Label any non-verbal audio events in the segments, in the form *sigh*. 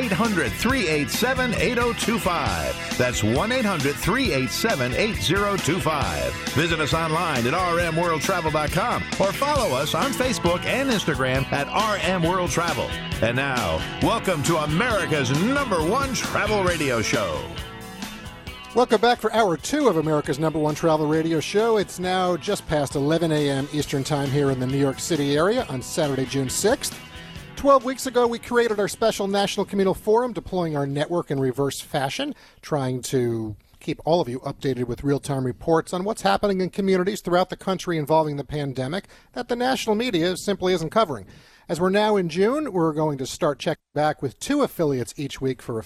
800 387 8025. That's 1 800 387 8025. Visit us online at rmworldtravel.com or follow us on Facebook and Instagram at RM World And now, welcome to America's number one travel radio show. Welcome back for hour two of America's number one travel radio show. It's now just past 11 a.m. Eastern Time here in the New York City area on Saturday, June 6th. 12 weeks ago, we created our special National Communal Forum, deploying our network in reverse fashion, trying to keep all of you updated with real time reports on what's happening in communities throughout the country involving the pandemic that the national media simply isn't covering. As we're now in June, we're going to start checking back with two affiliates each week for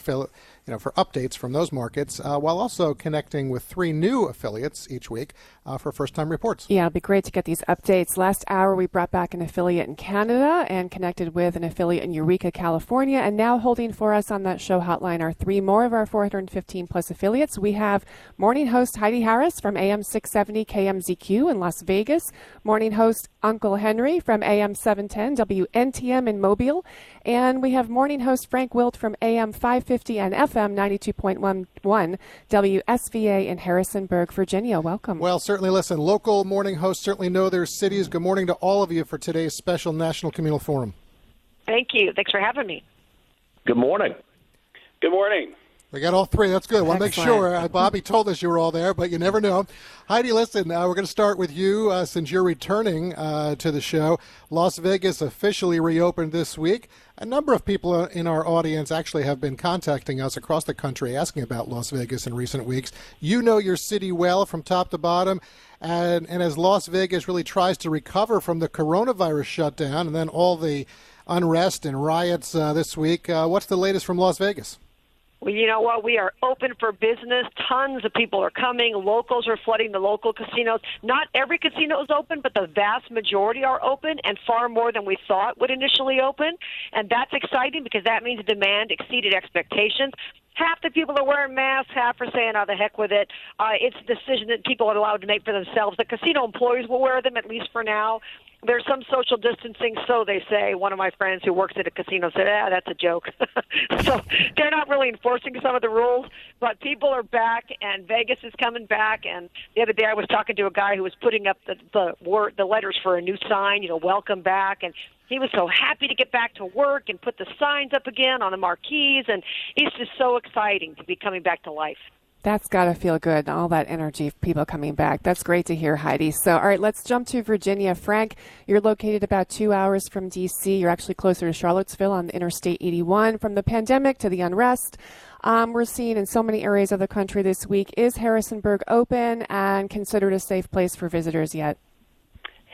you know, for updates from those markets, uh, while also connecting with three new affiliates each week uh, for first-time reports. Yeah, it'd be great to get these updates. Last hour, we brought back an affiliate in Canada and connected with an affiliate in Eureka, California, and now holding for us on that show hotline are three more of our 415 plus affiliates. We have morning host Heidi Harris from AM 670 KMZQ in Las Vegas, morning host Uncle Henry from AM 710 WNTM in Mobile, and we have morning host Frank Wilt from AM 550 and FM 92.11 WSVA in Harrisonburg, Virginia. Welcome. Well, certainly listen. Local morning hosts certainly know their cities. Good morning to all of you for today's special National Communal Forum. Thank you. Thanks for having me. Good morning. Good morning. We got all three. That's good. I want to make sure. Uh, Bobby told us you were all there, but you never know. Heidi, listen, uh, we're going to start with you uh, since you're returning uh, to the show. Las Vegas officially reopened this week. A number of people in our audience actually have been contacting us across the country asking about Las Vegas in recent weeks. You know your city well from top to bottom. And, and as Las Vegas really tries to recover from the coronavirus shutdown and then all the unrest and riots uh, this week, uh, what's the latest from Las Vegas? Well, you know what? We are open for business. Tons of people are coming. Locals are flooding the local casinos. Not every casino is open, but the vast majority are open, and far more than we thought would initially open. And that's exciting because that means demand exceeded expectations half the people are wearing masks, half are saying, "Oh, the heck with it." Uh, it's a decision that people are allowed to make for themselves. The casino employees will wear them at least for now there's some social distancing, so they say. One of my friends who works at a casino said, "Ah, that's a joke." *laughs* so they're not really enforcing some of the rules, but people are back, and Vegas is coming back. And the other day, I was talking to a guy who was putting up the the word the letters for a new sign, you know, "Welcome back," and he was so happy to get back to work and put the signs up again on the marquees, and it's just so exciting to be coming back to life. That's got to feel good, all that energy of people coming back. That's great to hear, Heidi. So, all right, let's jump to Virginia. Frank, you're located about two hours from D.C. You're actually closer to Charlottesville on the Interstate 81. From the pandemic to the unrest, um, we're seeing in so many areas of the country this week. Is Harrisonburg open and considered a safe place for visitors yet?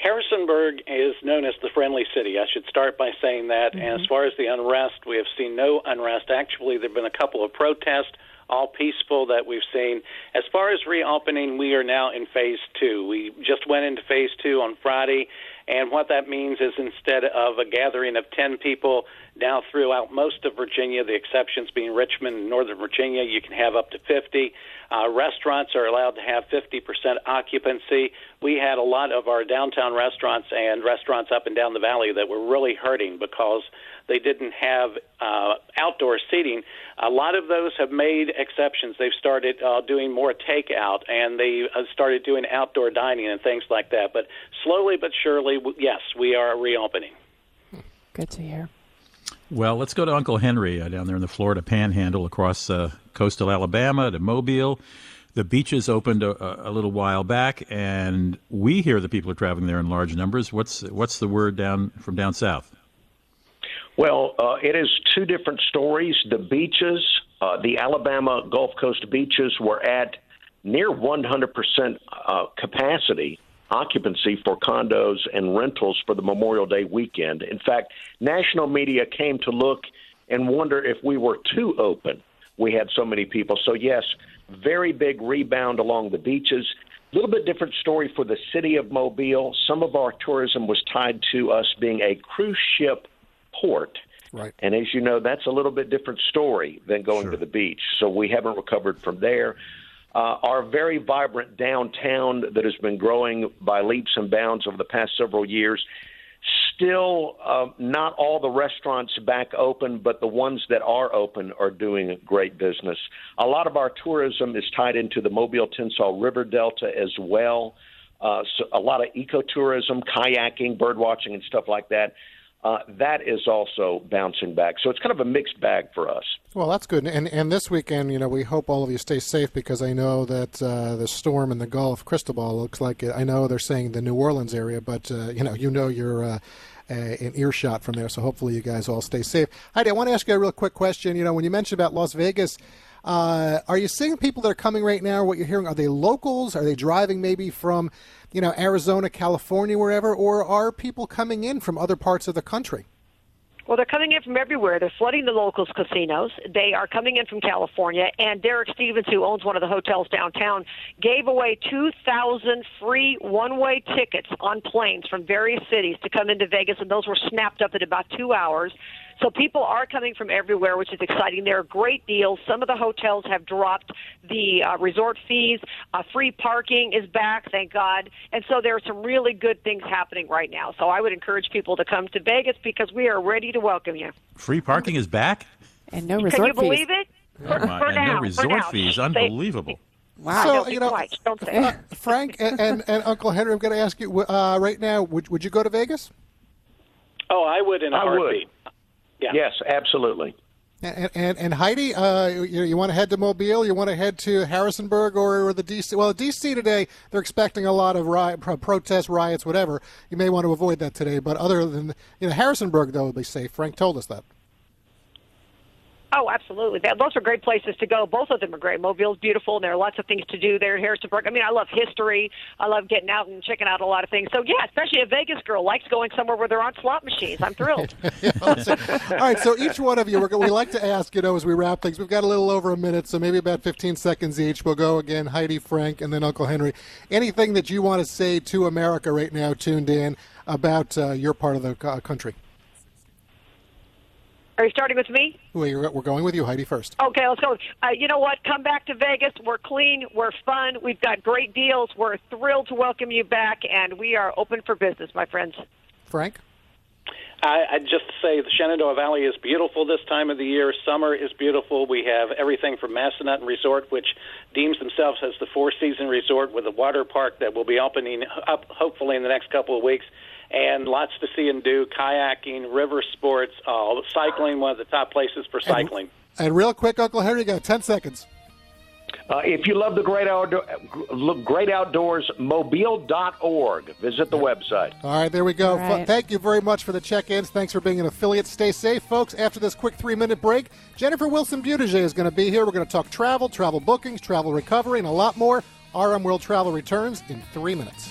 Harrisonburg is known as the friendly city. I should start by saying that. Mm-hmm. And as far as the unrest, we have seen no unrest. Actually, there have been a couple of protests all peaceful that we've seen. As far as reopening, we are now in phase two. We just went into phase two on Friday, and what that means is instead of a gathering of 10 people now throughout most of Virginia, the exceptions being Richmond and Northern Virginia, you can have up to 50. Uh, restaurants are allowed to have 50% occupancy. We had a lot of our downtown restaurants and restaurants up and down the valley that were really hurting because they didn't have uh, outdoor seating. A lot of those have made exceptions. They've started uh, doing more takeout and they uh, started doing outdoor dining and things like that. But slowly but surely, yes, we are reopening. Good to hear. Well, let's go to Uncle Henry uh, down there in the Florida Panhandle, across uh, coastal Alabama to Mobile. The beaches opened a, a, little while back, and we hear that people are traveling there in large numbers. What's what's the word down from down south? Well, uh, it is two different stories. The beaches, uh, the Alabama Gulf Coast beaches, were at near 100% uh, capacity occupancy for condos and rentals for the Memorial Day weekend. In fact, national media came to look and wonder if we were too open we had so many people. So, yes, very big rebound along the beaches. A little bit different story for the city of Mobile. Some of our tourism was tied to us being a cruise ship port. Right. And as you know, that's a little bit different story than going Sure. to the beach. So we haven't recovered from there. Uh, our very vibrant downtown that has been growing by leaps and bounds over the past several years. Still, uh, not all the restaurants back open, but the ones that are open are doing great business. A lot of our tourism is tied into the Mobile Tensaw River Delta as well. Uh, so a lot of ecotourism, kayaking, bird watching, and stuff like that. Uh, that is also bouncing back. So it's kind of a mixed bag for us. Well, that's good. And and this weekend, you know, we hope all of you stay safe because I know that uh, the storm in the Gulf, Cristobal, looks like it. I know they're saying the New Orleans area, but uh, you know, you know, you're uh, uh, an earshot from there. So hopefully, you guys all stay safe. Heidi, I want to ask you a real quick question. You know, when you mentioned about Las Vegas. Uh, are you seeing people that are coming right now? What you're hearing are they locals? Are they driving maybe from, you know, Arizona, California, wherever, or are people coming in from other parts of the country? Well, they're coming in from everywhere. They're flooding the locals' casinos. They are coming in from California. And Derek Stevens, who owns one of the hotels downtown, gave away 2,000 free one way tickets on planes from various cities to come into Vegas, and those were snapped up in about two hours. So people are coming from everywhere, which is exciting. There are great deals. Some of the hotels have dropped the uh, resort fees. Uh, free parking is back, thank God. And so there are some really good things happening right now. So I would encourage people to come to Vegas because we are ready to welcome you. Free parking is back? And no resort fees. Can you believe fees. it? For, Oh, my- for and now, no for resort now. fees. They- Unbelievable. Wow. So, No, be you know, quiet. Don't say Uh. Frank and, and, and Uncle Henry, I'm going to ask you uh, right now: would would you go to Vegas? Oh, I would in a I would. Heartbeat. Yeah. Yes, absolutely. And and, and Heidi, uh, you, you want to head to Mobile? You want to head to Harrisonburg or, or the DC? Well, DC today they're expecting a lot of riot, pro- protests, riots, whatever. You may want to avoid that today. But other than you know, Harrisonburg though will be safe. Frank told us that. Oh, absolutely. Those are great places to go. Both of them are great. Mobile's beautiful, and there are lots of things to do there in Harrisonburg. I mean, I love history. I love getting out and checking out a lot of things. So, yeah, especially a Vegas girl likes going somewhere where there aren't slot machines. I'm thrilled. *laughs* All right, so each one of you, we like to ask, you know, as we wrap things, we've got a little over a minute, so maybe about 15 seconds each. We'll go again, Heidi, Frank, and then Uncle Henry. Anything that you want to say to America right now, tuned in, about uh, your part of the uh, country? Are you starting with me? We're, we're going with you, Heidi, first. Okay, let's go. Uh, you know what? Come back to Vegas. We're clean. We're fun. We've got great deals. We're thrilled to welcome you back, and we are open for business, my friends. Frank? I, I just say the Shenandoah Valley is beautiful this time of the year. Summer is beautiful. We have everything from Massanutten Resort, which deems themselves as the four season resort with a water park that will be opening up hopefully in the next couple of weeks. And lots to see and do kayaking, river sports, uh, cycling, one of the top places for cycling. And real quick, Uncle Henry, you got 10 seconds. Uh, if you love the great, outdo- look, great outdoors, mobile.org. Visit the website. All right, there we go. All right. F- Thank you very much for the check ins. Thanks for being an affiliate. Stay safe, folks. After this quick three minute break, Jennifer Wilson Buttigieg is going to be here. We're going to talk travel, travel bookings, travel recovery, and a lot more. RM World Travel returns in three minutes.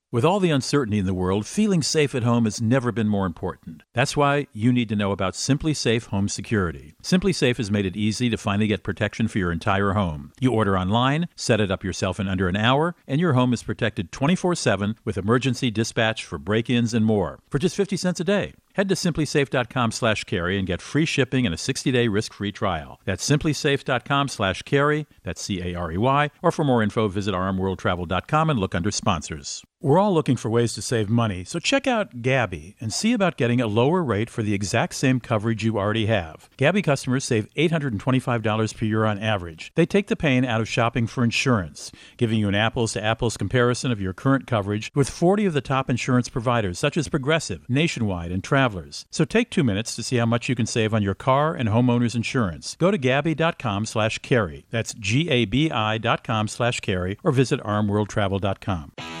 With all the uncertainty in the world, feeling safe at home has never been more important. That's why you need to know about SimpliSafe Home Security. SimpliSafe has made it easy to finally get protection for your entire home. You order online, set it up yourself in under an hour, and your home is protected 24 7 with emergency dispatch for break ins and more for just 50 cents a day. Head to simplisafe.com slash carey and get free shipping and a 60-day risk-free trial. That's simplisafe.com slash carey, that's C-A-R-E-Y, or for more info, visit rmworldtravel.com and look under sponsors. We're all looking for ways to save money, so check out Gabi and see about getting a lower rate for the exact same coverage you already have. Gabi customers save $825 per year on average. They take the pain out of shopping for insurance, giving you an apples to apples comparison of your current coverage with 40 of the top insurance providers, such as Progressive, Nationwide, and Travelers. So take two minutes to see how much you can save on your car and homeowner's insurance. Go to Gabi.com slash carey. That's G-A-B-I dot com slash carey or visit rmworldtravel.com.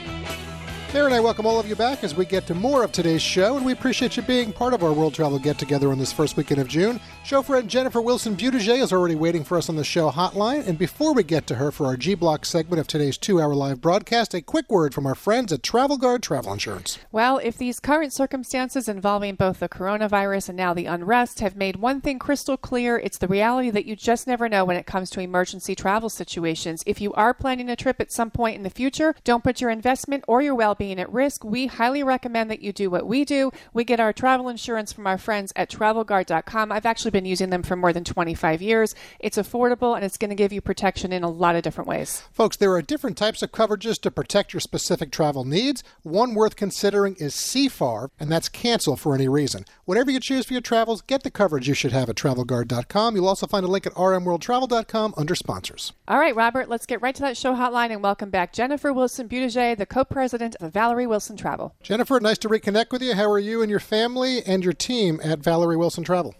Mary and I welcome all of you back as we get to more of today's show, and we appreciate you being part of our World Travel Get Together on this first weekend of June. Show friend Jennifer Wilson Buttigieg is already waiting for us on the show hotline, and before we get to her for our G Block segment of today's two hour live broadcast, a quick word from our friends at Travel Guard Travel Insurance. Well, if these current circumstances involving both the coronavirus and now the unrest have made one thing crystal clear, it's the reality that you just never know when it comes to emergency travel situations. If you are planning a trip at some point in the future, don't put your investment or your well being at risk. We highly recommend that you do what we do. We get our travel insurance from our friends at travelguard.com. I've actually been using them for more than 25 years. It's affordable and it's going to give you protection in a lot of different ways. Folks, there are different types of coverages to protect your specific travel needs. One worth considering is CFAR, and that's cancel for any reason. Whatever you choose for your travels, get the coverage you should have at travelguard.com. You'll also find a link at rmworldtravel.com under sponsors. All right, Robert, let's get right to that show hotline and welcome back Jennifer Wilson Buttigieg, the co president of Valerie Wilson Travel. Jennifer, nice to reconnect with you. How are you and your family and your team at Valerie Wilson Travel?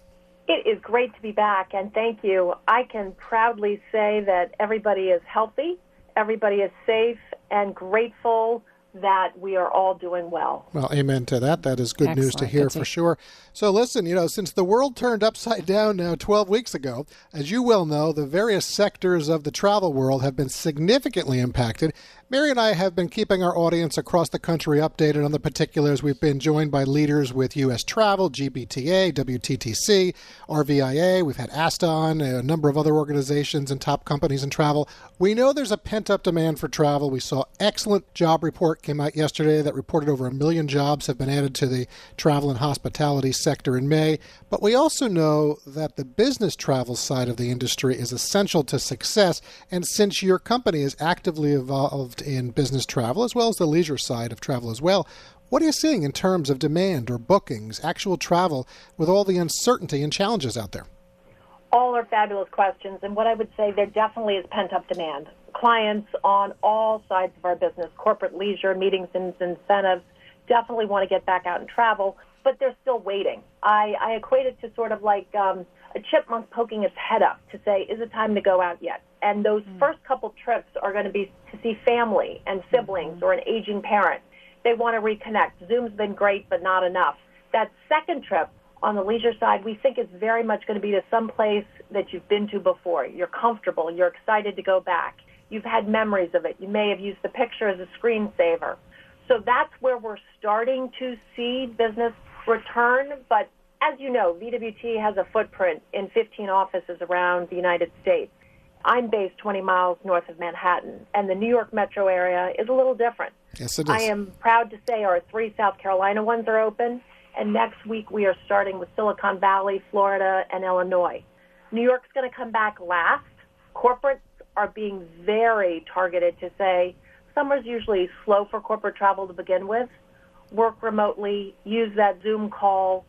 It is great to be back, and thank you. I can proudly say that everybody is healthy, everybody is safe, and grateful that we are all doing well. Well, amen to that. That is good Excellent. news to hear for sure. So, listen, you know, since the world turned upside down now 12 weeks ago, as you well know, the various sectors of the travel world have been significantly impacted. Mary and I have been keeping our audience across the country updated on the particulars. We've been joined by leaders with U.S. Travel, GBTA, WTTC, RVIA. We've had ASTA on, a number of other organizations and top companies in travel. We know there's a pent up demand for travel. We saw excellent job report came out yesterday that reported over a million jobs have been added to the travel and hospitality sector in May. But we also know that the business travel side of the industry is essential to success. And since your company is actively involved in business travel as well as the leisure side of travel as well. What are you seeing in terms of demand or bookings, actual travel, with all the uncertainty and challenges out there? All are fabulous questions, and what I would say there definitely is pent up demand. Clients on all sides of our business, corporate leisure, meetings and incentives, definitely want to get back out and travel, but they're still waiting. I, I equate it to sort of like um, a chipmunk poking its head up to say, is it time to go out yet? And those mm-hmm. first couple trips are going to be to see family and siblings mm-hmm. or an aging parent. They want to reconnect. Zoom's been great, but not enough. That second trip on the leisure side, we think is very much going to be to some place that you've been to before. You're comfortable. You're excited to go back. You've had memories of it. You may have used the picture as a screensaver. So that's where we're starting to see business return. But as you know, VWT has a footprint in 15 offices around the United States. I'm based 20 miles north of Manhattan, and the New York metro area is a little different. Yes, it is. I am proud to say our three South Carolina ones are open, and next week we are starting with Silicon Valley, Florida, and Illinois. New York's going to come back last. Corporates are being very targeted to say summer's usually slow for corporate travel to begin with. Work remotely, use that Zoom call,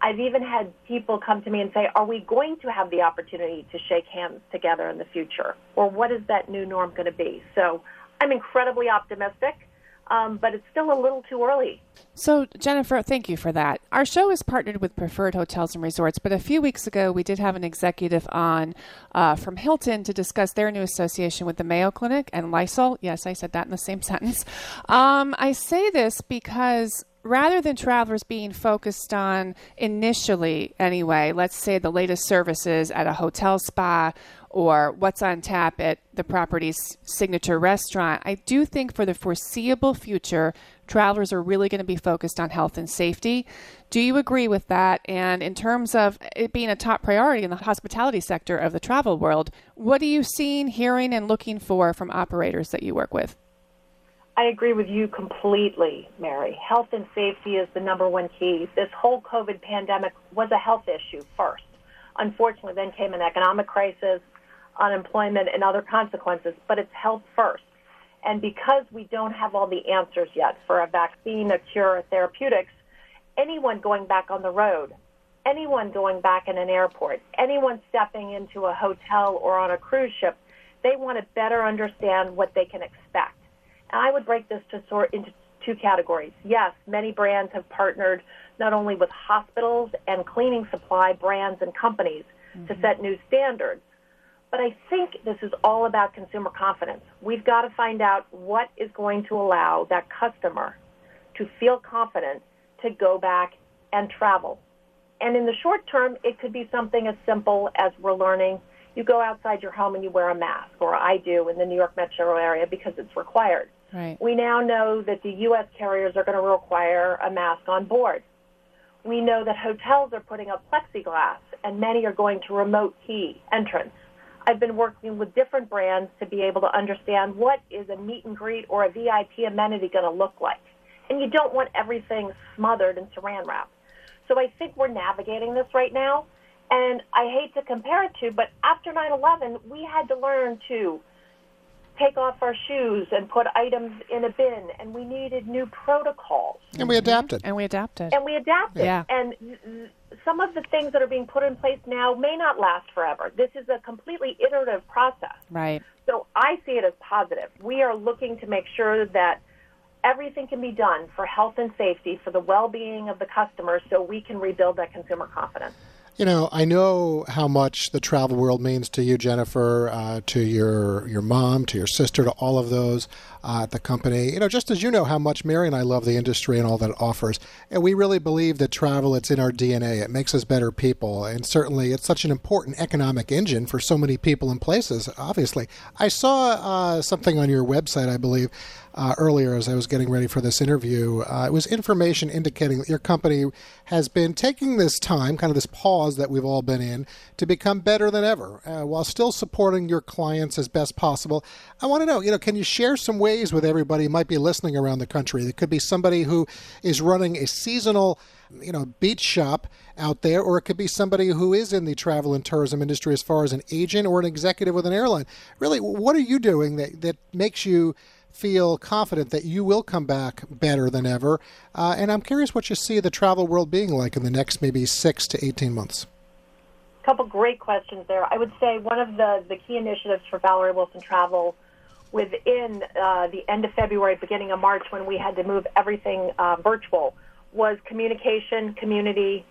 I've even had people come to me and say, Are we going to have the opportunity to shake hands together in the future? Or what is that new norm going to be? So I'm incredibly optimistic. Um, but it's still a little too early. So, Jennifer, thank you for that. Our show is partnered with Preferred Hotels and Resorts, but a few weeks ago we did have an executive on uh, from Hilton to discuss their new association with the Mayo Clinic and Lysol. Yes, I said that in the same *laughs* sentence. Um, I say this because rather than travelers being focused on initially, anyway, let's say the latest services at a hotel spa or what's on tap at the property's signature restaurant, I do think for the foreseeable future, travelers are really going to be focused on health and safety. Do you agree with that? And in terms of it being a top priority in the hospitality sector of the travel world, what are you seeing, hearing, and looking for from operators that you work with? I agree with you completely, Mary. Health and safety is the number one key. This whole COVID pandemic was a health issue first. Unfortunately, then came an economic crisis, unemployment, and other consequences, but it's health first. And because we don't have all the answers yet for a vaccine, a cure, a therapeutics, anyone going back on the road, anyone going back in an airport, anyone stepping into a hotel or on a cruise ship, they want to better understand what they can expect and I would break this to sort into two categories. Yes, many brands have partnered not only with hospitals and cleaning supply brands and companies mm-hmm. to set new standards, but I think this is all about consumer confidence. We've got to find out what is going to allow that customer to feel confident to go back and travel. And in the short term, it could be something as simple as we're learning you go outside your home and you wear a mask, or I do in the New York metro area because it's required. Right. We now know that the U.S. carriers are going to require a mask on board. We know that hotels are putting up plexiglass, and many are going to remote key entrance. I've been working with different brands to be able to understand what is a meet and greet or a VIP amenity going to look like. And you don't want everything smothered in saran wrap. So I think we're navigating this right now. And I hate to compare it to, but after 9 11, we had to learn to take off our shoes and put items in a bin, and we needed new protocols. And we adapted. And we adapted. And we adapted. Yeah. And some of the things that are being put in place now may not last forever. This is a completely iterative process. Right. So I see it as positive. We are looking to make sure that everything can be done for health and safety, for the well being of the customer, so we can rebuild that consumer confidence. You know, I know how much the travel world means to you, Jennifer, uh, to your your mom, to your sister, to all of those uh, at the company. You know, just as you know how much Mary and I love the industry and all that it offers, and we really believe that travel it's in our DNA. It makes us better people, and certainly it's such an important economic engine for so many people and places. Obviously, I saw uh, something on your website, I believe uh, earlier as I was getting ready for this interview. Uh, it was information indicating that your company has been taking this time, kind of this pause that we've all been in, to become better than ever uh, while still supporting your clients as best possible. I want to know, you know, can you share some ways with everybody who might be listening around the country? There could be somebody who is running a seasonal you know, beach shop out there, or it could be somebody who is in the travel and tourism industry as far as an agent or an executive with an airline. Really, what are you doing that, that makes you feel confident that you will come back better than ever. Uh, and I'm curious what you see the travel world being like in the next maybe six to 18 months. A couple great questions there. I would say one of the, the key initiatives for Valerie Wilson Travel within uh, the end of February, beginning of March, when we had to move everything uh, virtual, was communication, community,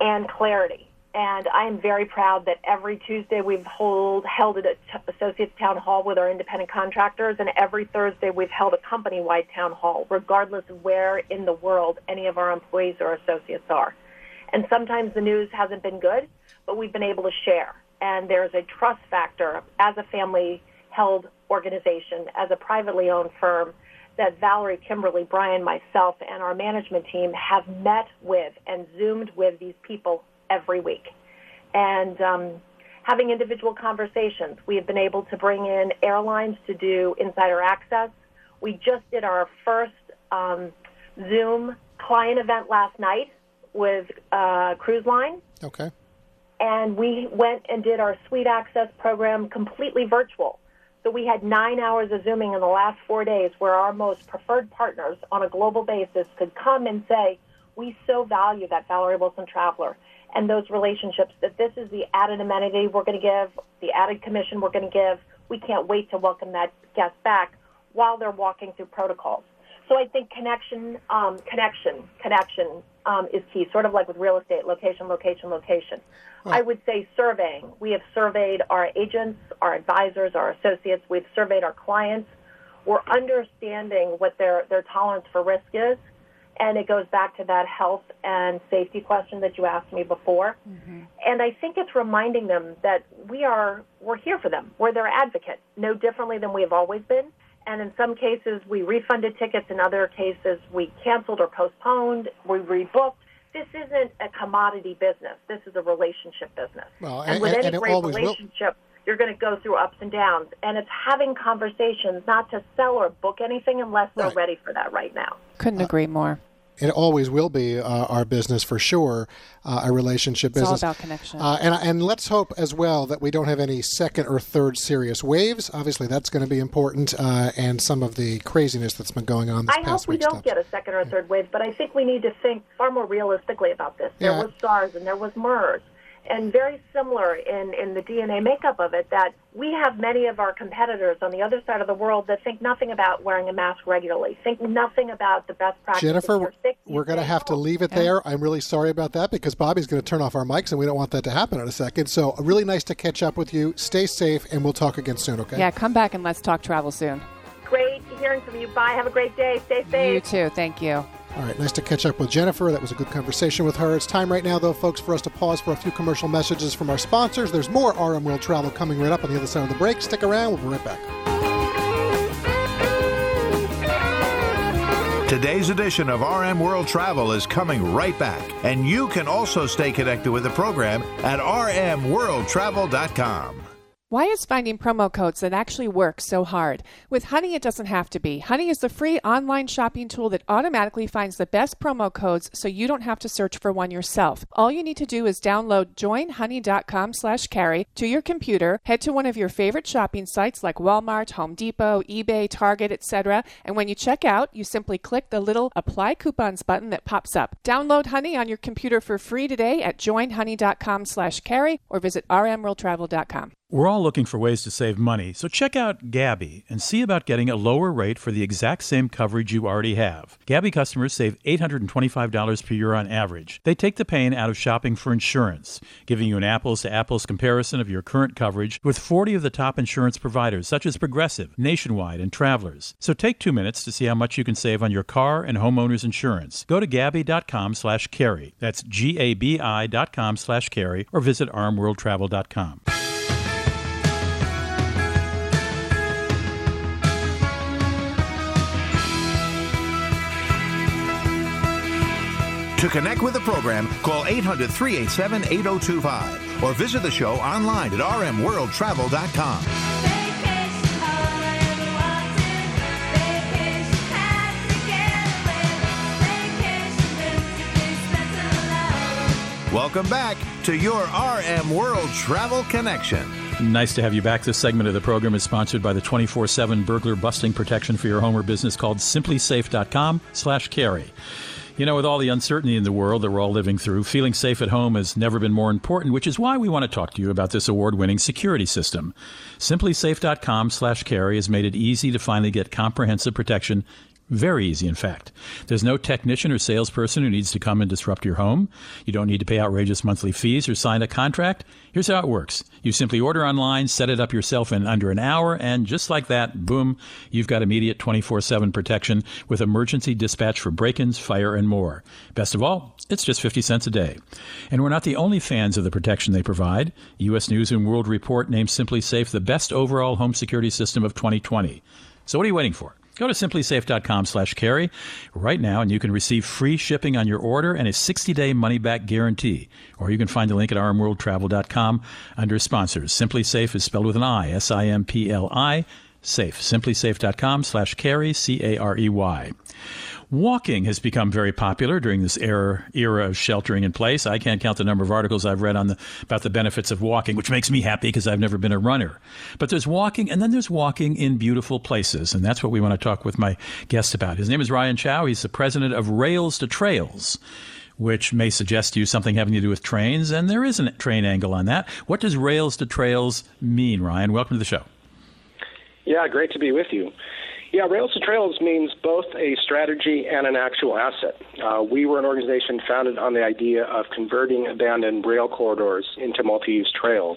and clarity. And I am very proud that every Tuesday we've hold, held an Associates Town Hall with our independent contractors, and every Thursday we've held a company-wide town hall, regardless of where in the world any of our employees or associates are. And sometimes the news hasn't been good, but we've been able to share. And there's a trust factor as a family-held organization, as a privately owned firm, that Valerie, Kimberly, Brian, myself, and our management team have met with and Zoomed with these people every week. And um, having individual conversations, we have been able to bring in airlines to do insider access. We just did our first um, Zoom client event last night with uh, Cruise Line. Okay. And we went and did our suite access program completely virtual. So we had nine hours of Zooming in the last four days where our most preferred partners on a global basis could come and say, we so value that Valerie Wilson Traveler and those relationships that this is the added amenity we're going to give, the added commission we're going to give. We can't wait to welcome that guest back. while they're walking through protocols. So I think connection, um, connection, connection um, is key. Sort of like with real estate, location, location, location. I would say surveying. We have surveyed our agents, our advisors, our associates. We've surveyed our clients. We're understanding what their their tolerance for risk is, and it goes back to that health and safety question that you asked me before. Mm-hmm. And I think it's reminding them that we are we're here for them. We're their advocate, no differently than we have always been. And in some cases, we refunded tickets. In other cases, we canceled or postponed. We rebooked. This isn't a commodity business. This is a relationship business. Well, and, and with any and great relationship. You're going to go through ups and downs. And it's having conversations, not to sell or book anything unless they're right. ready for that right now. Couldn't uh, agree more it always will be uh, our business for sure, uh, a relationship it's business. all about connection. Uh, and and let's hope as well that we don't have any second or third serious waves. Obviously, that's going to be important, uh, and some of the craziness that's been going on. This I past hope we don't stuff. get a second or third wave, but I think we need to think far more realistically about this. There Yeah. was SARS and there was MERS and very similar in, in the DNA makeup of it that we have many of our competitors on the other side of the world that think nothing about wearing a mask regularly, think nothing about the best practices. Jennifer, You're sick, you we're going to have to leave it there. I'm really sorry about that because Bobby's going to turn off our mics, and we don't want that to happen in a second. So, really nice to catch up with you. Stay safe, and we'll talk again soon, okay? Yeah, come back and let's talk travel soon. Great hearing from you. Bye. Have a great day. Stay safe. You too. Thank you. All right, nice to catch up with Jennifer. That was a good conversation with her. It's time right now, though, folks, for us to pause for a few commercial messages from our sponsors. There's more RM World Travel coming right up on the other side of the break. Stick around. We'll be right back. Today's edition of RM World Travel is coming right back, and you can also stay connected with the program at rmworldtravel.com. Why is finding promo codes that actually work so hard? With Honey, it doesn't have to be. Honey is the free online shopping tool that automatically finds the best promo codes so you don't have to search for one yourself. All you need to do is download joinhoney.com slash carey to your computer, head to one of your favorite shopping sites like Walmart, Home Depot, eBay, Target, etc. And when you check out, you simply click the little apply coupons button that pops up. Download Honey on your computer for free today at joinhoney.com slash carey or visit rmworldtravel.com. We're all looking for ways to save money, so check out Gabi and see about getting a lower rate for the exact same coverage you already have. Gabi customers save $825 per year on average. They take the pain out of shopping for insurance, giving you an apples to apples comparison of your current coverage with 40 of the top insurance providers, such as Progressive, Nationwide, and Travelers. So take two minutes to see how much you can save on your car and homeowner's insurance. Go to Gabi.com slash carey. That's G A B I dot com slash carey or visit rmworldtravel.com. To connect with the program, call 800 387 8025 or visit the show online at rmworldtravel.com. Welcome back to your RM World Travel Connection. Nice to have you back. This segment of the program is sponsored by the 24-7 burglar busting protection for your home or business called simplisafe.com slash carey. You know, with all the uncertainty in the world that we're all living through, feeling safe at home has never been more important, which is why we want to talk to you about this award-winning security system. Simplisafe.com slash carey has made it easy to finally get comprehensive protection very easy, in fact. There's no technician or salesperson who needs to come and disrupt your home. You don't need to pay outrageous monthly fees or sign a contract. Here's how it works you simply order online, set it up yourself in under an hour, and just like that, boom, you've got immediate 24 7 protection with emergency dispatch for break ins, fire, and more. Best of all, it's just 50 cents a day. And we're not the only fans of the protection they provide. U.S. News and World Report named SimpliSafe the best overall home security system of 2020. So what are you waiting for? Go to simplisafe.com slash carey right now and you can receive free shipping on your order and a 60-day money-back guarantee. Or you can find the link at rmworldtravel.com under sponsors. SimpliSafe is spelled with an I, S-I-M-P-L-I, safe. Simplisafe.com slash carey, C-A-R-E-Y. Walking has become very popular during this era, era of sheltering in place. I can't count the number of articles I've read on the, about the benefits of walking, which makes me happy because I've never been a runner. But there's walking, and then there's walking in beautiful places, and that's what we want to talk with my guest about. His name is Ryan Chao. He's the president of Rails to Trails which may suggest to you something having to do with trains, and there is a train angle on that. What does Rails to Trails mean, Ryan? Welcome to the show. Yeah, great to be with you. Yeah, Rails to Trails means both a strategy and an actual asset. Uh, we were an organization founded on the idea of converting abandoned rail corridors into multi use trails,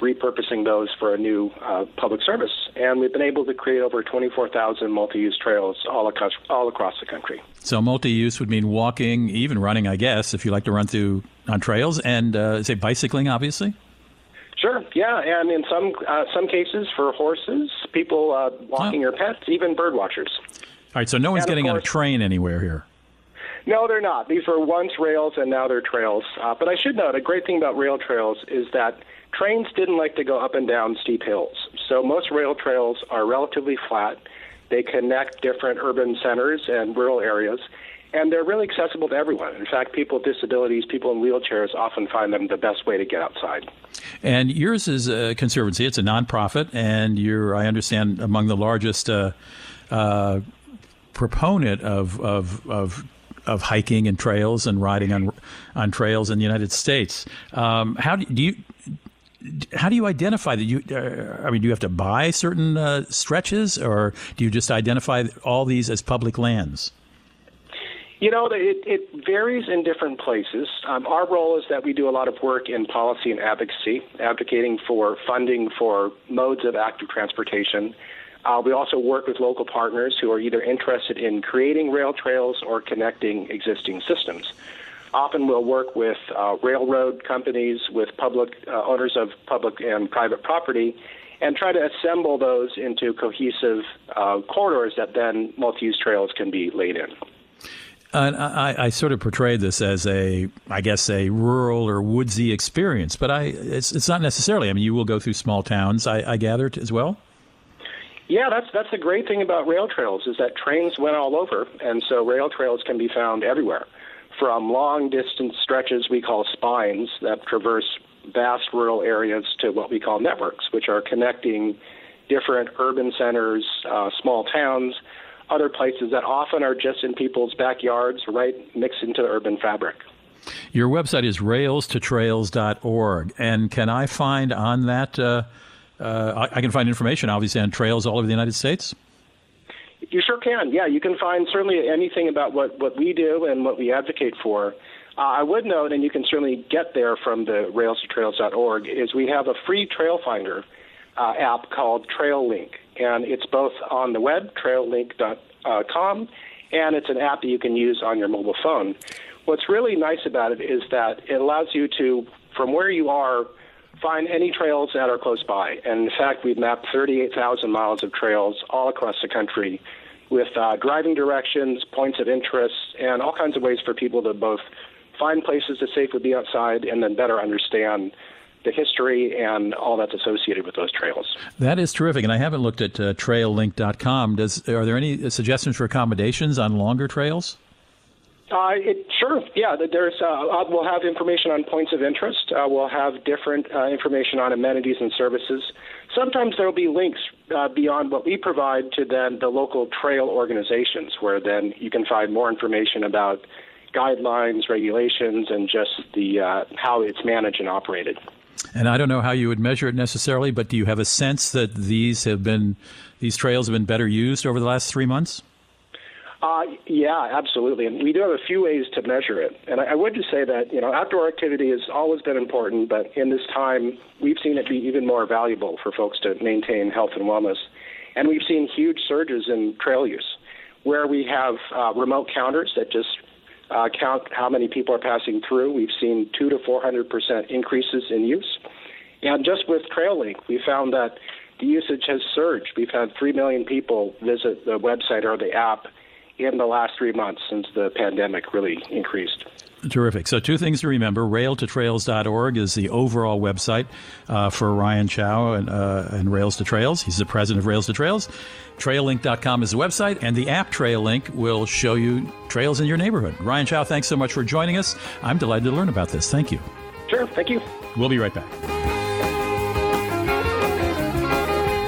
repurposing those for a new uh, public service. And we've been able to create over 24,000 multi use trails all across, all across the country. So, multi use would mean walking, even running, I guess, if you like to run through on trails, and uh, say bicycling, obviously? Sure. Yeah, and in some uh, some cases for horses, people uh, walking oh. your pets, even bird watchers. All right. So no one's getting course, on a train anywhere here. No, they're not. These were once rails, and now they're trails. Uh, but I should note a great thing about rail trails is that trains didn't like to go up and down steep hills. So most rail trails are relatively flat. They connect different urban centers and rural areas and they're really accessible to everyone. In fact, people with disabilities, people in wheelchairs often find them the best way to get outside. And yours is a conservancy; it's a nonprofit, and you're, I understand, among the largest uh, uh, proponent of, of of of hiking and trails and riding on on trails in the United States. Um, how do, do you? how do you identify that you uh, i mean do you have to buy certain uh, stretches or do you just identify all these as public lands you know, it, it varies in different places. Um, our role is that we do a lot of work in policy and advocacy, advocating for funding for modes of active transportation. Uh, we also work with local partners who are either interested in creating rail trails or connecting existing systems. Often we'll work with uh, railroad companies, with public uh, owners of public and private property, and try to assemble those into cohesive uh, corridors that then multi-use trails can be laid in. And I, I, sort of portray this as a, I guess, a rural or woodsy experience, but I, it's, it's not necessarily. I mean, you will go through small towns, I, I gather, as well. Yeah, that's that's the great thing about rail trails is that trains went all over, and so rail trails can be found everywhere, from long distance stretches we call spines that traverse vast rural areas to what we call networks, which are connecting different urban centers, uh, small towns other places that often are just in people's backyards, right mixed into the urban fabric. Your website is railstotrails.org, and can I find on that? Uh, uh, I, I can find information, obviously, on trails all over the United States. You sure can. Yeah, you can find certainly anything about what, what we do and what we advocate for. Uh, I would note, and you can certainly get there from the railstotrails.org, is we have a free trail finder uh, app called TrailLink and it's both on the web, traillink.com, and it's an app that you can use on your mobile phone. What's really nice about it is that it allows you to, from where you are, find any trails that are close by. And in fact, we've mapped 38,000 miles of trails all across the country with uh, driving directions, points of interest, and all kinds of ways for people to both find places to safely be outside and then better understand the history and all that's associated with those trails. That is terrific, and I haven't looked at uh, traillink.com. Does are there any suggestions for accommodations on longer trails? Uh, it, sure, yeah. There's uh, uh, we'll have information on points of interest. Uh, we'll have different uh, information on amenities and services. Sometimes there will be links uh, beyond what we provide to then the local trail organizations, where then you can find more information about guidelines, regulations, and just the how it's managed and operated. And I don't know how you would measure it necessarily, but do you have a sense that these have been these trails have been better used over the last three months? Uh, yeah, absolutely. And we do have a few ways to measure it. And I, I would just say that, you know, outdoor activity has always been important, but in this time, we've seen it be even more valuable for folks to maintain health and wellness. And we've seen huge surges in trail use, where we have uh, remote counters that just uh, count how many people are passing through. We've seen two to four hundred percent increases in use, and just with TrailLink, we found that the usage has surged. We've had three million people visit the website or the app in the last three months since the pandemic really increased. Terrific. So, two things to remember railtotrails.org is the overall website uh, for Ryan Chao and, uh, and Rails to Trails. He's the president of Rails to Trails. Traillink.com is the website, and the app TrailLink will show you trails in your neighborhood. Ryan Chao, thanks so much for joining us. I'm delighted to learn about this. Thank you. Sure. Thank you. We'll be right back.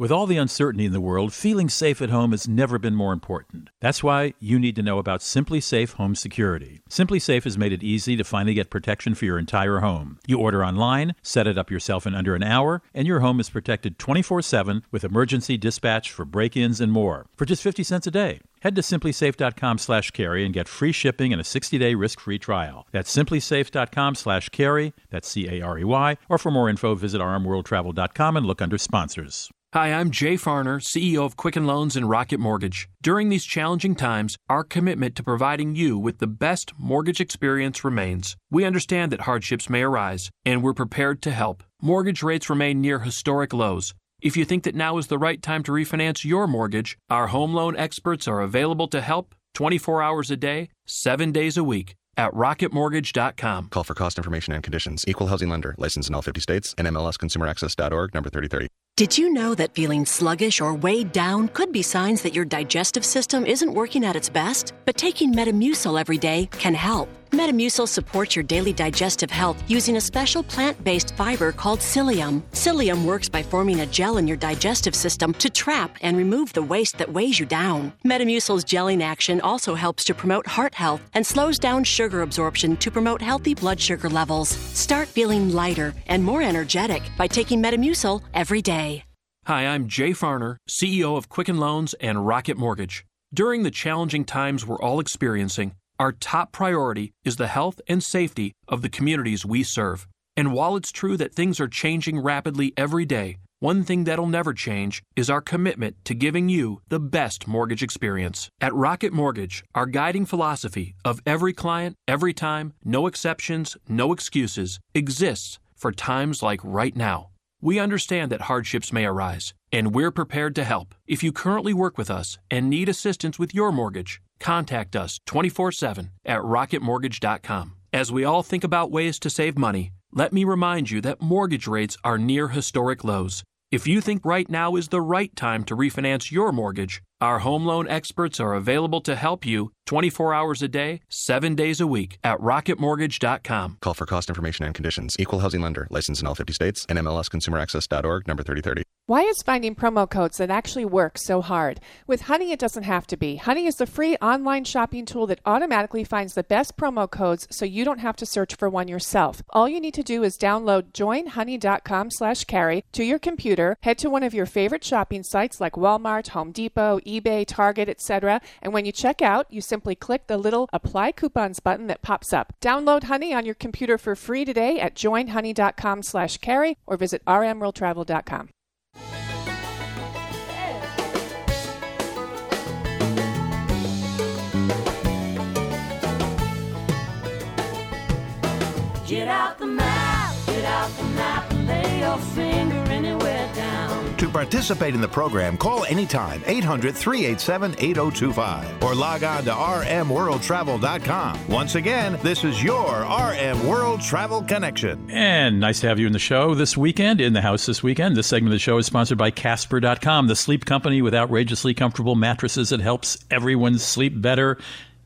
With all the uncertainty in the world, feeling safe at home has never been more important. That's why you need to know about SimpliSafe Home Security. SimpliSafe has made it easy to finally get protection for your entire home. You order online, set it up yourself in under an hour, and your home is protected 24/7 with emergency dispatch for break-ins and more for just 50 cents a day. Head to simplisafe.com/carey and get free shipping and a 60-day risk-free trial. That's simplisafe.com/carey. That's C A R E Y. Or for more info, visit rmworldtravel.com and look under sponsors. Hi, I'm Jay Farner, CEO of Quicken Loans and Rocket Mortgage. During these challenging times, our commitment to providing you with the best mortgage experience remains. We understand that hardships may arise, and we're prepared to help. Mortgage rates remain near historic lows. If you think that now is the right time to refinance your mortgage, our home loan experts are available to help 24 hours a day, 7 days a week at rocketmortgage.com. Call for cost information and conditions. Equal housing lender. Licensed in all 50 states. And nmlsconsumeraccess.org number 3030. Did you know that feeling sluggish or weighed down could be signs that your digestive system isn't working at its best? But taking Metamucil every day can help. Metamucil supports your daily digestive health using a special plant based fiber called psyllium. Psyllium works by forming a gel in your digestive system to trap and remove the waste that weighs you down. Metamucil's gelling action also helps to promote heart health and slows down sugar absorption to promote healthy blood sugar levels. Start feeling lighter and more energetic by taking Metamucil every day. Hi, I'm Jay Farner, CEO of Quicken Loans and Rocket Mortgage. During the challenging times we're all experiencing, our top priority is the health and safety of the communities we serve. And while it's true that things are changing rapidly every day, one thing that'll never change is our commitment to giving you the best mortgage experience. At Rocket Mortgage, our guiding philosophy of every client, every time, no exceptions, no excuses exists for times like right now. We understand that hardships may arise, and we're prepared to help. If you currently work with us and need assistance with your mortgage, contact us 24 7 at rocketmortgage.com. As we all think about ways to save money, let me remind you that mortgage rates are near historic lows. If you think right now is the right time to refinance your mortgage, our home loan experts are available to help you 24 hours a day, 7 days a week at rocketmortgage.com. Call for cost information and conditions. Equal housing lender. Licensed in all 50 states. and nmlsconsumeraccess.org number 3030. Why is finding promo codes that actually work so hard? With Honey, it doesn't have to be. Honey is the free online shopping tool that automatically finds the best promo codes so you don't have to search for one yourself. All you need to do is download joinhoney.com slash carey to your computer, head to one of your favorite shopping sites like Walmart, Home Depot, eBay, Target, etc. And when you check out, you simply click the little apply coupons button that pops up. Download Honey on your computer for free today at joinhoney.com slash carey or visit rmworldtravel.com. Get out the map, get out the map, lay your finger anywhere. To participate in the program, call anytime 800 387 8025 or log on to rmworldtravel.com. Once again, this is your RM World Travel Connection. And nice to have you in the show this weekend, in the house this weekend. This segment of the show is sponsored by Casper.com, the sleep company with outrageously comfortable mattresses that helps everyone sleep better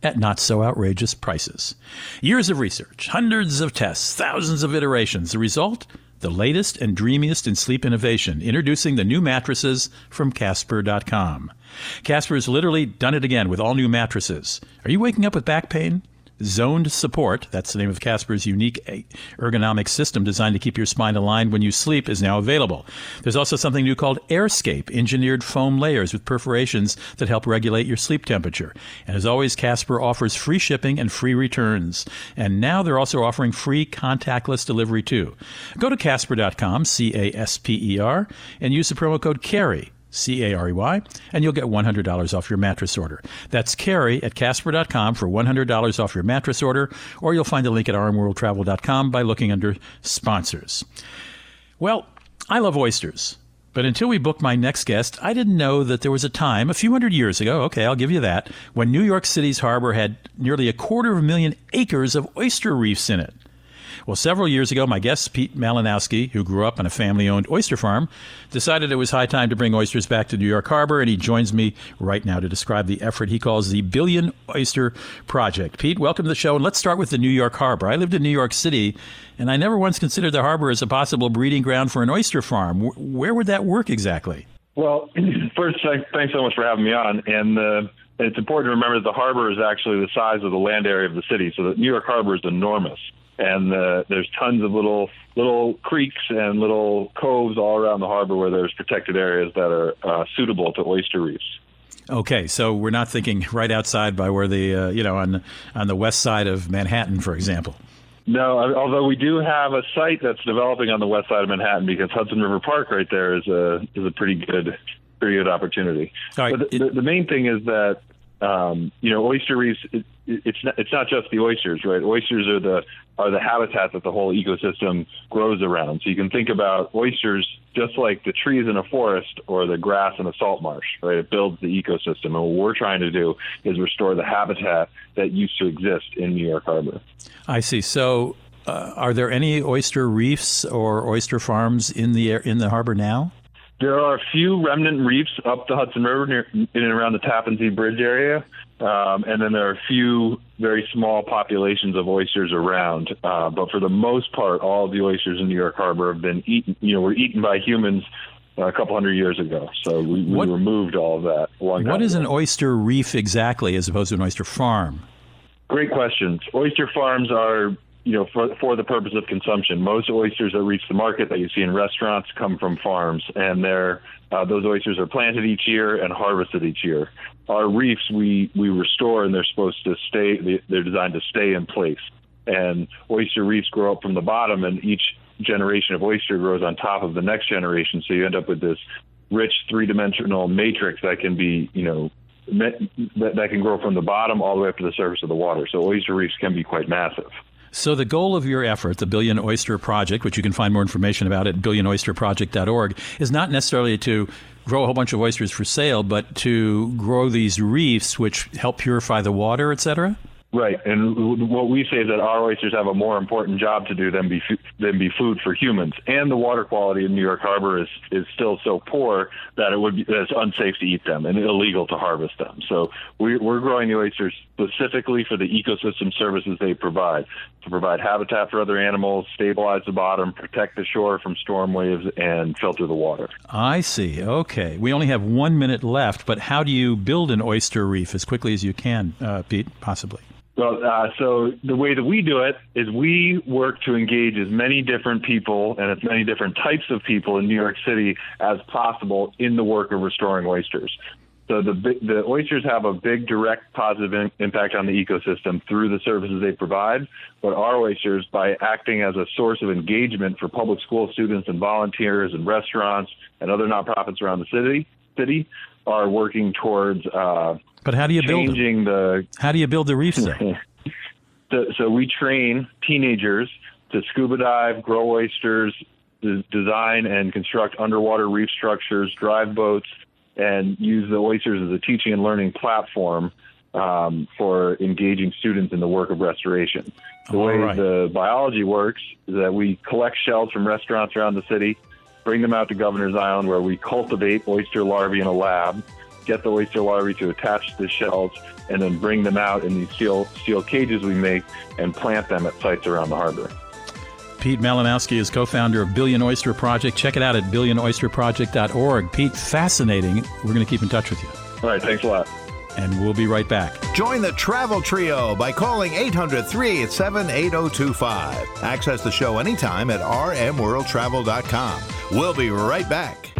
at not so outrageous prices. Years of research, hundreds of tests, thousands of iterations. The result? The latest and dreamiest in sleep innovation, introducing the new mattresses from Casper.com. Casper has literally done it again with all new mattresses. Are you waking up with back pain? Zoned Support, that's the name of Casper's unique eh, ergonomic system designed to keep your spine aligned when you sleep, is now available. There's also something new called AirScape, engineered foam layers with perforations that help regulate your sleep temperature. And as always, Casper offers free shipping and free returns. And now they're also offering free contactless delivery too. Go to Casper.com, C A S P E R, and use the promo code CAREY. C A R E Y, and you'll get $100 off your mattress order. That's Carey at Casper.com for $100 off your mattress order, or you'll find a link at rmworldtravel.com by looking under sponsors. Well, I love oysters. But until we booked my next guest, I didn't know that there was a time, a few hundred years ago, okay, I'll give you that, when New York City's harbor had nearly a quarter of a million acres of oyster reefs in it. Well, several years ago, my guest, Pete Malinowski, who grew up on a family owned oyster farm, decided it was high time to bring oysters back to New York Harbor, and he joins me right now to describe the effort he calls the Billion Oyster Project. Pete, welcome to the show, and let's start with the New York Harbor. I lived in New York City, and I never once considered the harbor as a possible breeding ground for an oyster farm. Where would that work exactly? Well, *clears throat* first, thanks so much for having me on. And uh, it's important to remember that the harbor is actually the size of the land area of the city. So the New York Harbor is enormous, and uh, there's tons of little little creeks and little coves all around the harbor where there's protected areas that are uh, suitable to oyster reefs. Okay, so we're not thinking right outside by where the uh, you know on on the west side of Manhattan, for example. No, although we do have a site that's developing on the west side of Manhattan because Hudson River Park right there is a is a pretty good pretty good opportunity. but the, the, the main thing is that um, you know oyster reefs. It, it's not, it's not just the oysters, right? Oysters are the are the habitat that the whole ecosystem grows around. So you can think about oysters just like the trees in a forest or the grass in a salt marsh, right? It builds the ecosystem. And what we're trying to do is restore the habitat that used to exist in New York Harbor. I see. So, uh, are there any oyster reefs or oyster farms in the in the harbor now? There are a few remnant reefs up the Hudson River near, in and around the Tappan Zee Bridge area, um, and then there are a few very small populations of oysters around. Uh, but for the most part, all of the oysters in New York Harbor have been eaten. You know, were eaten by humans uh, a couple hundred years ago. So we, we removed all of that. What is ago. an oyster reef exactly, as opposed to an oyster farm? Great questions. Oyster farms are, you know, for, for the purpose of consumption. Most oysters that reach the market that you see in restaurants come from farms, and they're uh, those oysters are planted each year and harvested each year. Our reefs we we restore, and they're supposed to stay. they- They're designed to stay in place. And oyster reefs grow up from the bottom, and each generation of oyster grows on top of the next generation. So you end up with this rich three-dimensional matrix that can be, you know, that, that can grow from the bottom all the way up to the surface of the water. So oyster reefs can be quite massive. So, the goal of your effort, the Billion Oyster Project, which you can find more information about at billionoysterproject.org, is not necessarily to grow a whole bunch of oysters for sale, but to grow these reefs which help purify the water, et cetera? Right, and what we say is that our oysters have a more important job to do than be than be food for humans. And the water quality in New York Harbor is is still so poor that it would be that it's unsafe to eat them and illegal to harvest them. So we, we're growing the oysters specifically for the ecosystem services they provide to provide habitat for other animals, stabilize the bottom, protect the shore from storm waves, and filter the water. I see. Okay. We only have one minute left, but how do you build an oyster reef as quickly as you can, uh, Pete, possibly? Well, uh, so the way that we do it is we work to engage as many different people and as many different types of people in New York City as possible in the work of restoring oysters. So the the oysters have a big direct positive in, impact on the ecosystem through the services they provide, but our oysters, by acting as a source of engagement for public school students and volunteers and restaurants and other nonprofits around the city, city are working towards uh, But how do you build them? changing the How do you build the reefs? So, *laughs* so we train teenagers to scuba dive, grow oysters, design and construct underwater reef structures, drive boats, and use the oysters as a teaching and learning platform um, for engaging students in the work of restoration. The All way right. the biology works is that we collect shells from restaurants around the city, bring them out to Governor's Island where we cultivate oyster larvae in a lab, get the oyster larvae to attach to the shells, and then bring them out in these steel, steel cages we make and plant them at sites around the harbor. Pete Malinowski is co-founder of Billion Oyster Project. Check it out at billionoysterproject.org. Pete, fascinating. We're going to keep in touch with you. All right, thanks a lot. And we'll be right back. Join the Travel Trio by calling 800 387 8025. Access the show anytime at rmworldtravel.com. We'll be right back.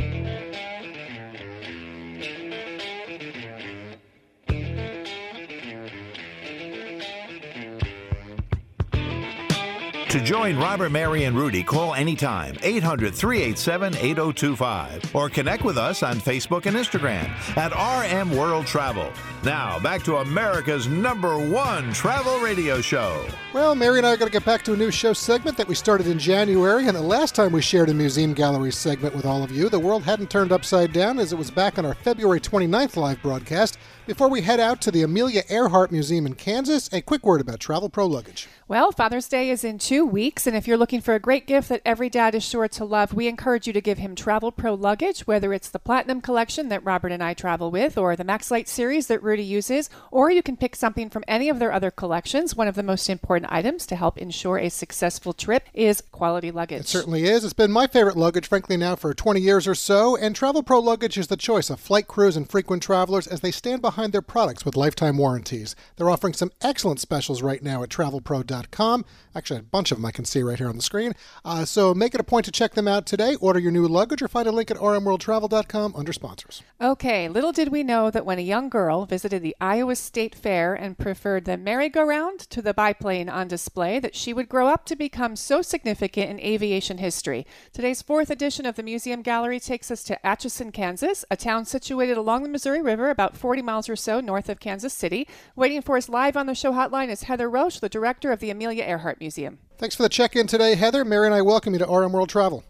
To join Robert, Mary, and Rudy, call anytime 800 387 8025 or connect with us on Facebook and Instagram at RM World Travel. Now, back to America's number one travel radio show. Well, Mary and I are going to get back to a new show segment that we started in January, and the last time we shared a museum gallery segment with all of you, the world hadn't turned upside down as it was back on our February 29th live broadcast. Before we head out to the Amelia Earhart Museum in Kansas, a quick word about Travelpro luggage. Well, Father's Day is in two weeks, and if you're looking for a great gift that every dad is sure to love, we encourage you to give him Travelpro luggage, whether it's the Platinum Collection that Robert and I travel with, or the Maxlite series that Rudy Rudy uses, or you can pick something from any of their other collections. One of the most important items to help ensure a successful trip is quality luggage. It certainly is. It's been my favorite luggage, frankly, now for 20 years or so, and Travelpro luggage is the choice of flight crews and frequent travelers as they stand behind their products with lifetime warranties. They're offering some excellent specials right now at travelpro.com. Actually, a bunch of them I can see right here on the screen. Uh, so make it a point to check them out today. Order your new luggage or find a link at rmworldtravel.com under sponsors. Okay, little did we know that when a young girl visited the Iowa State Fair and preferred the merry-go-round to the biplane on display, that she would grow up to become so significant in aviation history. Today's fourth edition of the Museum Gallery takes us to Atchison, Kansas, a town situated along the Missouri River about 40 miles or so north of Kansas City. Waiting for us live on the show hotline is Heather Roche, the director of the Amelia Earhart Museum. Thanks for the check in today, Heather. Mary and I welcome you to RM World Travel.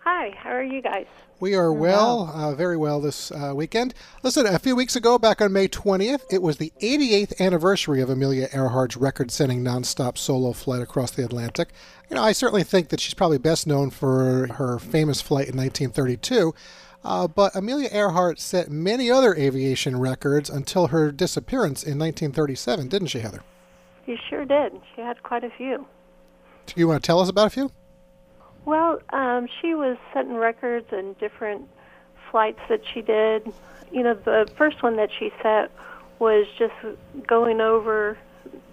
Hi, how are you guys? We are well, uh, very well this uh, weekend. Listen, a few weeks ago, back on May 20th, it was the 88th anniversary of Amelia Earhart's record setting nonstop solo flight across the Atlantic. You know, I certainly think that she's probably best known for her famous flight in 1932. Uh, but Amelia Earhart set many other aviation records until her disappearance in 1937, didn't she, Heather? You sure did. She had quite a few. Do you want to tell us about a few? Well, um, she was setting records in different flights that she did. You know, the first one that she set was just going over,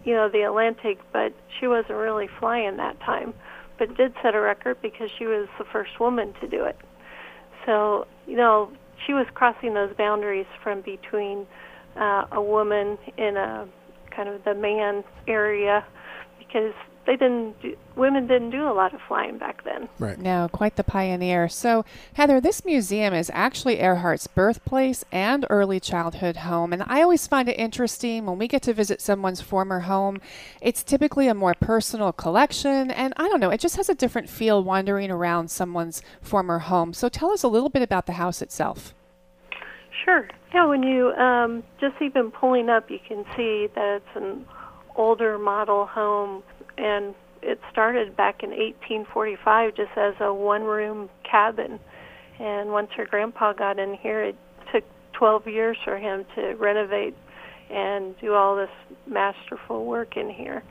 you know, the Atlantic, but she wasn't really flying that time. But did set a record because she was the first woman to do it. So, you know, she was crossing those boundaries from between uh, a woman in a kind of the man area because they didn't do, women didn't do a lot of flying back then. Right. No, quite the pioneer. So, Heather, this museum is actually Earhart's birthplace and early childhood home. And I always find it interesting when we get to visit someone's former home. It's typically a more personal collection. And I don't know, it just has a different feel wandering around someone's former home. So, tell us a little bit about the house itself. Sure. Yeah, when you um, just even pulling up, you can see that it's an older model home and it started back in 1845 just as a one room cabin. And once her grandpa got in here, it took 12 years for him to renovate and do all this masterful work in here.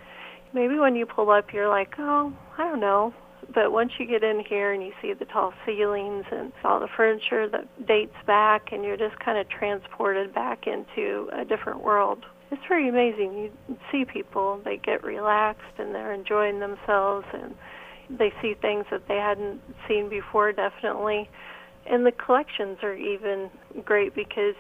Maybe when you pull up, you're like, oh, I don't know. But once you get in here and you see the tall ceilings and all the furniture that dates back, and you're just kind of transported back into a different world it's pretty amazing. You see people, they get relaxed and they're enjoying themselves and they see things that they hadn't seen before, definitely. And the collections are even great because,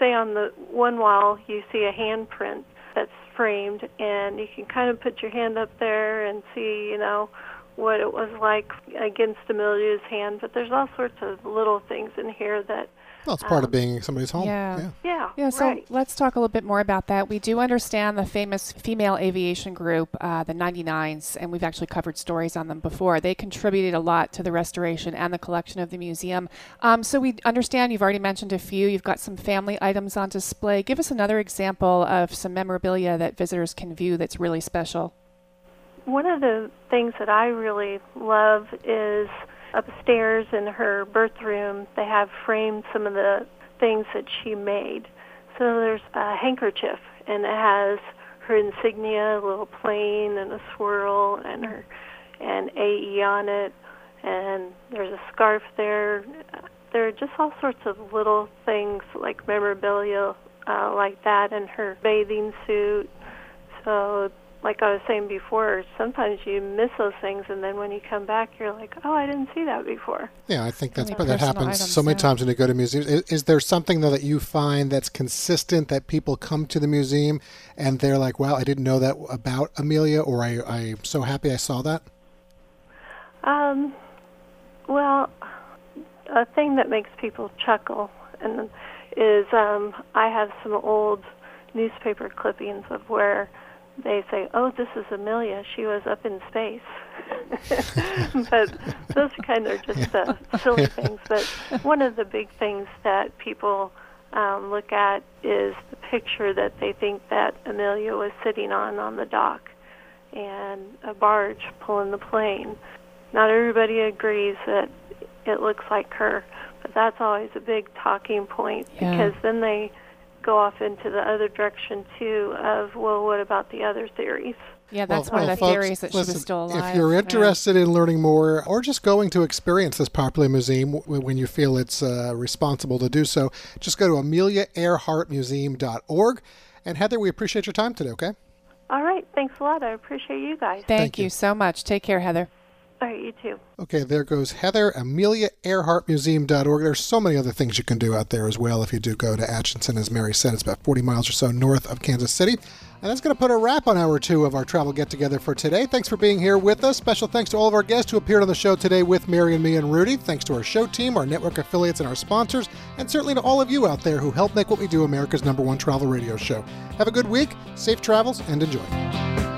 say, on the one wall, you see a handprint that's framed, and you can kind of put your hand up there and see, you know, what it was like against Amelia's hand. But there's all sorts of little things in here that well, it's part um, of being somebody's home. Yeah. Yeah. Yeah. Yeah, so right. let's talk a little bit more about that. We do understand the famous female aviation group, uh, the 99s, and we've actually covered stories on them before. They contributed a lot to the restoration and the collection of the museum. Um, so we understand you've already mentioned a few. You've got some family items on display. Give us another example of some memorabilia that visitors can view that's really special. One of the things that I really love is upstairs in her birth room, they have framed some of the things that she made. So there's a handkerchief, and it has her insignia, a little plane and a swirl, and her and AE on it, and there's a scarf there. There are just all sorts of little things like memorabilia uh, like that, and her bathing suit. So like I was saying before, sometimes you miss those things, and then when you come back, you're like, "Oh, I didn't see that before." Yeah, I think that's that happens items, so many yeah. times when you go to museums. Is, is there something though that you find that's consistent that people come to the museum and they're like, "Wow, I didn't know that about Amelia," or "I I'm so happy I saw that." Um, well, a thing that makes people chuckle and is um, I have some old newspaper clippings of where they say, "Oh, this is Amelia. She was up in space." *laughs* but those kind of just uh, silly things. But one of the big things that people um, look at is the picture that they think that Amelia was sitting on on the dock, and a barge pulling the plane. Not everybody agrees that it looks like her, but that's always a big talking point Yeah. because then they go off into the other direction too of well, what about the other theories? Yeah, that's Well, one well, of the folks, theories that she was still alive. If you're Yeah. interested in learning more or just going to experience this popular museum w- when you feel it's uh, responsible to do so, just go to ameliaearhartmuseum.org. And Heather, we appreciate your time today, okay? All right, thanks a lot. I appreciate you guys. Thank, you. so much. Take care, Heather. All right, you too. Okay, there goes Heather, ameliaearhartmuseum.org. There's so many other things you can do out there as well if you do go to Atchison, as Mary said. It's about 40 miles or so north of Kansas City. And that's going to put a wrap on hour two of our travel get together for today. Thanks for being here with us. Special thanks to all of our guests who appeared on the show today with Mary and me and Rudy. Thanks to our show team, our network affiliates, and our sponsors. And certainly to all of you out there who help make what we do America's number one travel radio show. Have a good week, safe travels, and enjoy.